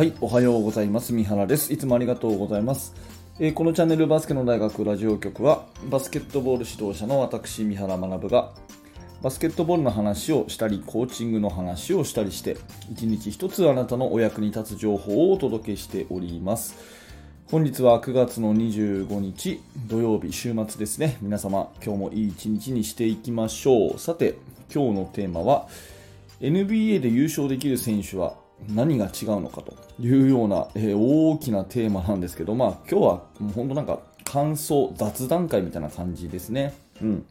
はい、おはようございます。三原です。いつもありがとうございます。えーこのチャンネルバスケの大学ラジオ局は、バスケットボール指導者の私、三原学が、バスケットボールの話をしたり、コーチングの話をしたりして、一日一つあなたのお役に立つ情報をお届けしております。本日は9月の25日土曜日週末ですね皆様今日もいい一日にしていきましょうさて今日のテーマは NBA で優勝できる選手は何が違うのかというような、えー大きなテーマなんですけどまあ今日は本当なんか感想雑談会みたいな感じですねうん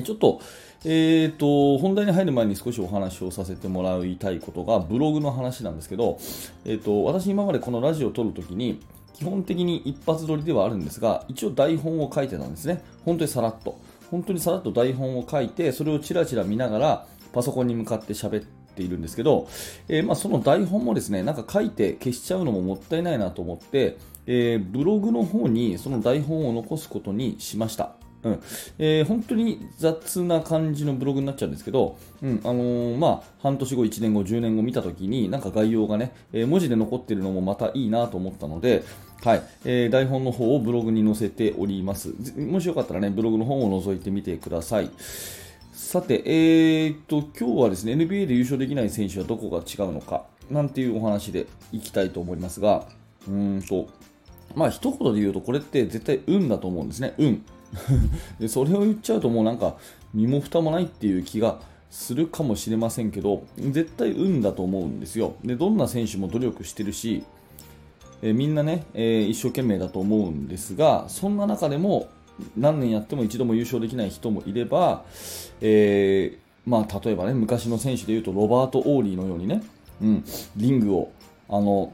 ちょっと、えー、と、本題に入る前に少しお話をさせてもらいたいことが、ブログの話なんですけど、えー、と、私今までこのラジオを撮るときに、基本的に一発撮りではあるんですが、一応台本を書いてたんですね。本当にさらっと。本当にさらっと台本を書いて、それをちらちら見ながら、パソコンに向かって喋ってているんですけど、えーまあ、その台本もですね、なんか書いて消しちゃうのももったいないなと思って、えーブログの方にその台本を残すことにしました。うんえー本当に雑な感じのブログになっちゃうんですけど、うんあのーまあ、半年後、1年後、10年後見たときに、なんか概要がね、えー文字で残ってるのもまたいいなと思ったので、はいえー台本の方をブログに載せております。もしよかったらね、ブログの方を覗いてみてください。さて、えーっと、今日はですね、NBA で優勝できない選手はどこが違うのか、なんていうお話でいきたいと思いますが、うんと、まあ一言で言うとこれって絶対運だと思うんですね。運。でそれを言っちゃうともうなんか身も蓋もないっていう気がするかもしれませんけど絶対運だと思うんですよ。でどんな選手も努力してるしえみんなね、えー一生懸命だと思うんですがそんな中でも何年やっても一度も優勝できない人もいれば、えーまあ、例えばね昔の選手でいうとロバート・オーリーのようにね、うん、リングをあの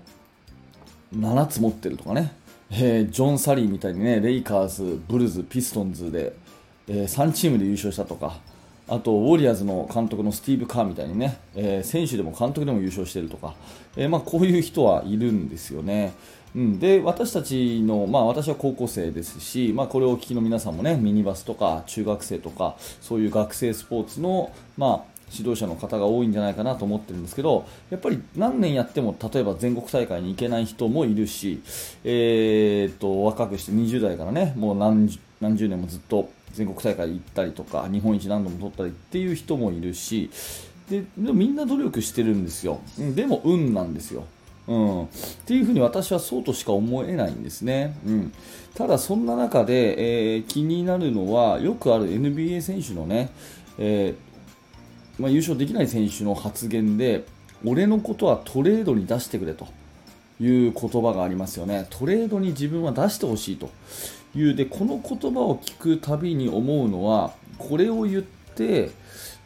7つ持ってるとかね、えージョン・サリーみたいにねレイカーズ、ブルズ、ピストンズで、え3チームで優勝したとかあとウォリアーズの監督のスティーブ・カーみたいにね、えー選手でも監督でも優勝してるとか、えーまあ、こういう人はいるんですよね。うん、で私たちの、まあ、私は高校生ですし、まあ、これをお聞きの皆さんもねミニバスとか中学生とかそういう学生スポーツの、まあ、指導者の方が多いんじゃないかなと思ってるんですけどやっぱり何年やっても例えば全国大会に行けない人もいるし、えーっと若くして20代からねもう何十何十年もずっと全国大会行ったりとか日本一何度も取ったりっていう人もいるしででもみんな努力してるんですよ、でも運なんですよ。うん、っていうふうに私はそうとしか思えないんですね、うん、ただそんな中で、えー気になるのはよくある NBA 選手のね、えーまあ、優勝できない選手の発言で俺のことはトレードに出してくれと。いう言葉がありますよね。トレードに自分は出してほしいという。でこの言葉を聞くたびに思うのはこれを言って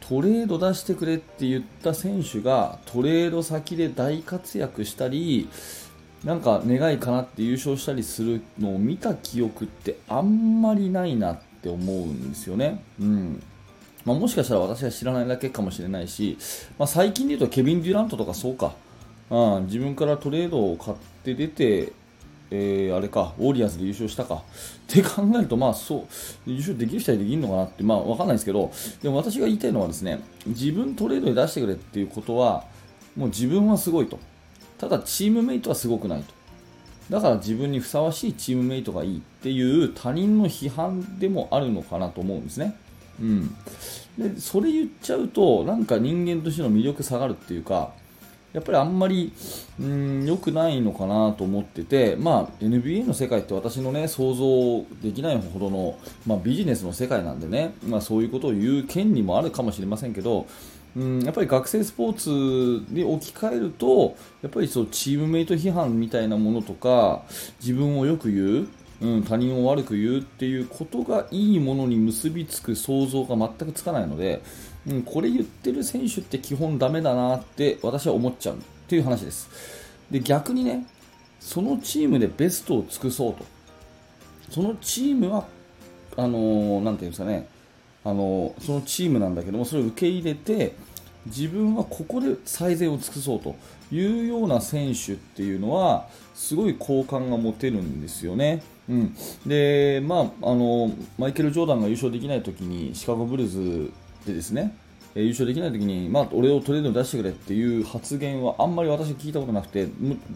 トレード出してくれって言った選手がトレード先で大活躍したりなんか願いかなって優勝したりするのを見た記憶ってあんまりないなって思うんですよね。うん。まあ、もしかしたら私が知らないだけかもしれないし、まあ、最近で言うとケビン・デュラントとかそうか、うん、自分からトレードを買って出て、えーあれか、ウォリアーズで優勝したかって考えると、まあそう、優勝できる人はできるのかなって、まあわかんないですけど、でも私が言いたいのはですね、自分トレードに出してくれっていうことは、もう自分はすごいと。ただチームメイトはすごくないと。だから自分にふさわしいチームメイトがいいっていう他人の批判でもあるのかなと思うんですね。うん、でそれ言っちゃうとなんか人間としての魅力下がるっていうかやっぱりあんまりうん良くないのかなと思ってて、まあ、NBA の世界って私の、ね、想像できないほどの、まあ、ビジネスの世界なんでね、まあ、そういうことを言う権利もあるかもしれませんけどうんやっぱり学生スポーツに置き換えるとやっぱりそうチームメイト批判みたいなものとか自分をよく言ううん、他人を悪く言うっていうことがいいものに結びつく想像が全くつかないので、うん、これ言ってる選手って基本ダメだなって私は思っちゃうっていう話です。で逆にねそのチームでベストを尽くそうと。そのチームはあのーなんていうんですかね。あのそのチームなんだけどもそれを受け入れて自分はここで最善を尽くそうと。いうような選手っていうのはすごい好感が持てるんですよね。うん、で、まあ、あのマイケル・ジョーダンが優勝できないときにシカゴブルーズでですねえー優勝できないときに、まあ、俺をトレードに出してくれっていう発言はあんまり私聞いたことなくて、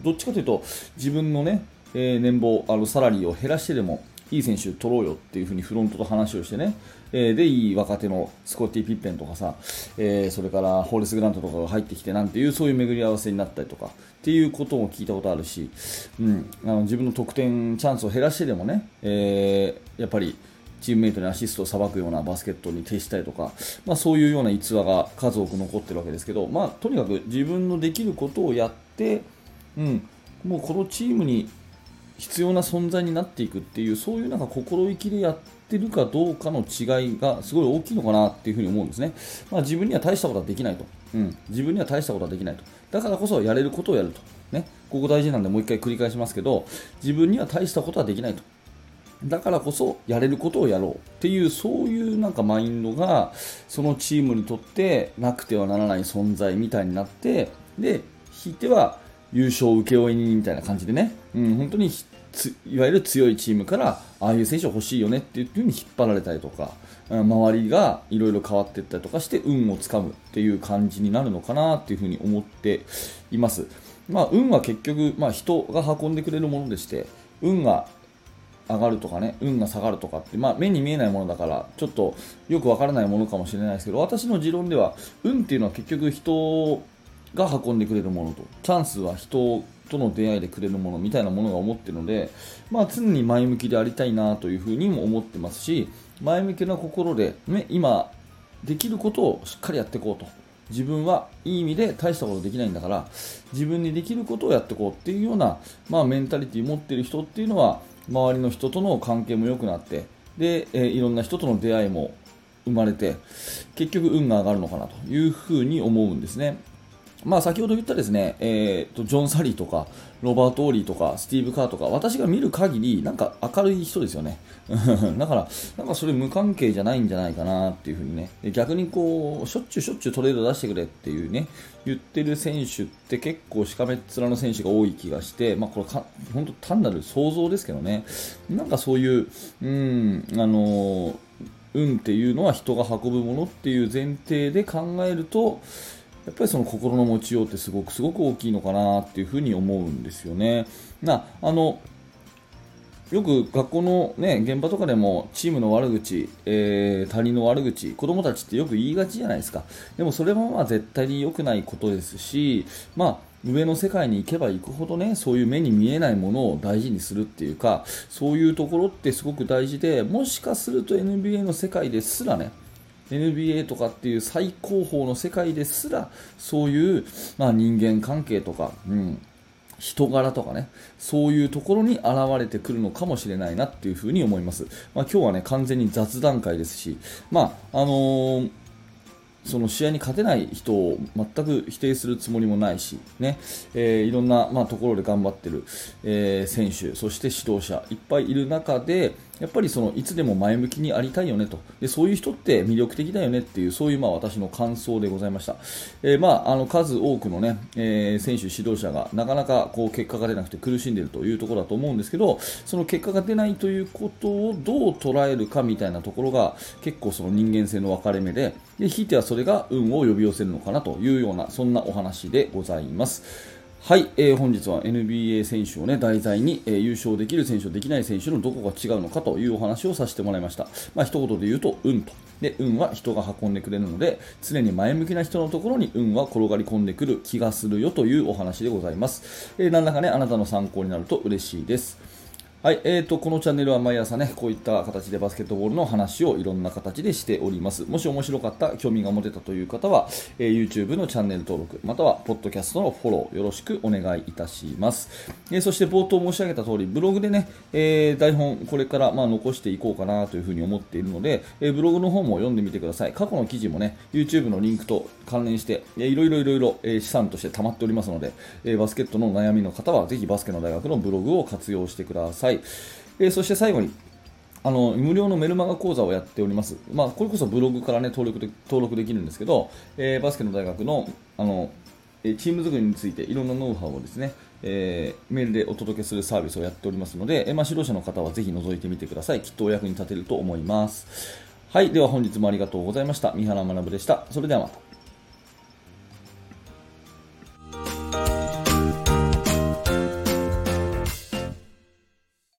どっちかというと自分のね、えー年俸、あのサラリーを減らしてでもいい選手取ろうよっていうふうにフロントと話をしてね、えーで、いい若手のスコッティ・ピッペンとかさ、えーそれからホーレス・グラントとかが入ってきてなんていうそういう巡り合わせになったりとかっていうことも聞いたことあるし、うん、あの自分の得点チャンスを減らしてでもね、えーやっぱりチームメイトにアシストをさばくようなバスケットに徹したりとか、まあ、そういうような逸話が数多く残ってるわけですけど、まあ、とにかく自分のできることをやって、うん、もうこのチームに必要な存在になっていくっていうそういうなんか心意気でやってるかどうかの違いがすごい大きいのかなっていうふうに思うんですね、まあ、自分には大したことはできないと、うん、自分には大したことはできないと。だからこそやれることをやると、ね、ここ大事なんでもう一回繰り返しますけど自分には大したことはできないと。だからこそやれることをやろうっていうそういうなんかマインドがそのチームにとってなくてはならない存在みたいになってでひいては優勝請負人みたいな感じでね、うん、本当についわゆる強いチームからああいう選手欲しいよねっていう風に引っ張られたりとかうん周りがいろいろ変わっていったりとかして運をつかむっていう感じになるのかなっていう風に思っています。まあ、運は結局、まあ、人が運んでくれるものでして運が上がるとかね運が下がるとかって、まあ、目に見えないものだからちょっとよくわからないものかもしれないですけど私の持論では運っていうのは結局人が運んでくれるものとチャンスは人との出会いでくれるものみたいなものが思ってるので、まあ、常に前向きでありたいなというふうにも思ってますし前向きな心で、ね、今できることをしっかりやっていこうと自分はいい意味で大したことできないんだから自分にできることをやっていこうっていうような、まあ、メンタリティーを持っている人っていうのは周りの人との関係も良くなってで、えーいろんな人との出会いも生まれて結局運が上がるのかなというふうに思うんですね。まあ、先ほど言ったですね、えーとジョン・サリーとかロバート・オーリーとかスティーブ・カーとか私が見る限りなんか明るい人ですよね。だからなんかそれ無関係じゃないんじゃないかなっていうふうにね。逆にこうしょっちゅうしょっちゅうトレード出してくれっていうね言ってる選手って結構しかめっ面の選手が多い気がして、まあ、これか本当単なる想像ですけどね。なんかそういううんあの運っていうのは人が運ぶものっていう前提で考えるとやっぱりその心の持ちようってすごくすごく大きいのかなっていうふうに思うんですよね。なあのよく学校の、ね、現場とかでもチームの悪口、えー他人の悪口子供たちってよく言いがちじゃないですかでもそれもまあ絶対に良くないことですし、まあ、上の世界に行けば行くほどねそういう目に見えないものを大事にするっていうかそういうところってすごく大事でもしかすると NBA の世界ですらね NBA とかっていう最高峰の世界ですらそういう、まあ、人間関係とか、うん、人柄とかねそういうところに現れてくるのかもしれないなっていうふうに思います、まあ、今日はね完全に雑談会ですしまああのーその試合に勝てない人を全く否定するつもりもないし、ねえーいろんな、まあ、ところで頑張ってる、えー選手、そして指導者いっぱいいる中でやっぱりそのいつでも前向きにありたいよねとでそういう人って魅力的だよねっていうそういうまあ私の感想でございました、えーまあ、あの数多くの、ねえー選手、指導者がなかなかこう結果が出なくて苦しんでいるというところだと思うんですけどその結果が出ないということをどう捉えるかみたいなところが結構その人間性の分かれ目ででひいてはそれが運を呼び寄せるのかなというようなそんなお話でございます。はい、えー本日は NBA 選手を、ね、題材に、えー優勝できる選手とできない選手のどこが違うのかというお話をさせてもらいました。まあ一言で言うと運とで運は人が運んでくれるので常に前向きな人のところに運は転がり込んでくる気がするよというお話でございます。えー何らかねあなたの参考になると嬉しいです。はい、えーと、このチャンネルは毎朝ね、こういった形でバスケットボールの話をいろんな形でしております。もし面白かった、興味が持てたという方は、えー YouTube のチャンネル登録、または、ポッドキャストのフォロー、よろしくお願いいたします。えーそして冒頭申し上げた通り、ブログでね、えー台本、これからまあ残していこうかなというふうに思っているので、えーブログの方も読んでみてください。過去の記事もね、YouTube のリンクと関連して、えーいろいろいろいろ、えー資産として溜まっておりますので、えーバスケットの悩みの方は、ぜひバスケの大学のブログを活用してください。えーそして最後に、あの無料のメルマガ講座をやっております、まあ、これこそブログから、ね、登録で登録できるんですけど、えーバスケの大学のあのえチーム作りについていろんなノウハウをですね、えーメールでお届けするサービスをやっておりますので、えーまあ、指導者の方はぜひ覗いてみてくださいきっとお役に立てると思いますはい。では本日もありがとうございました。三原学でした。それではまた。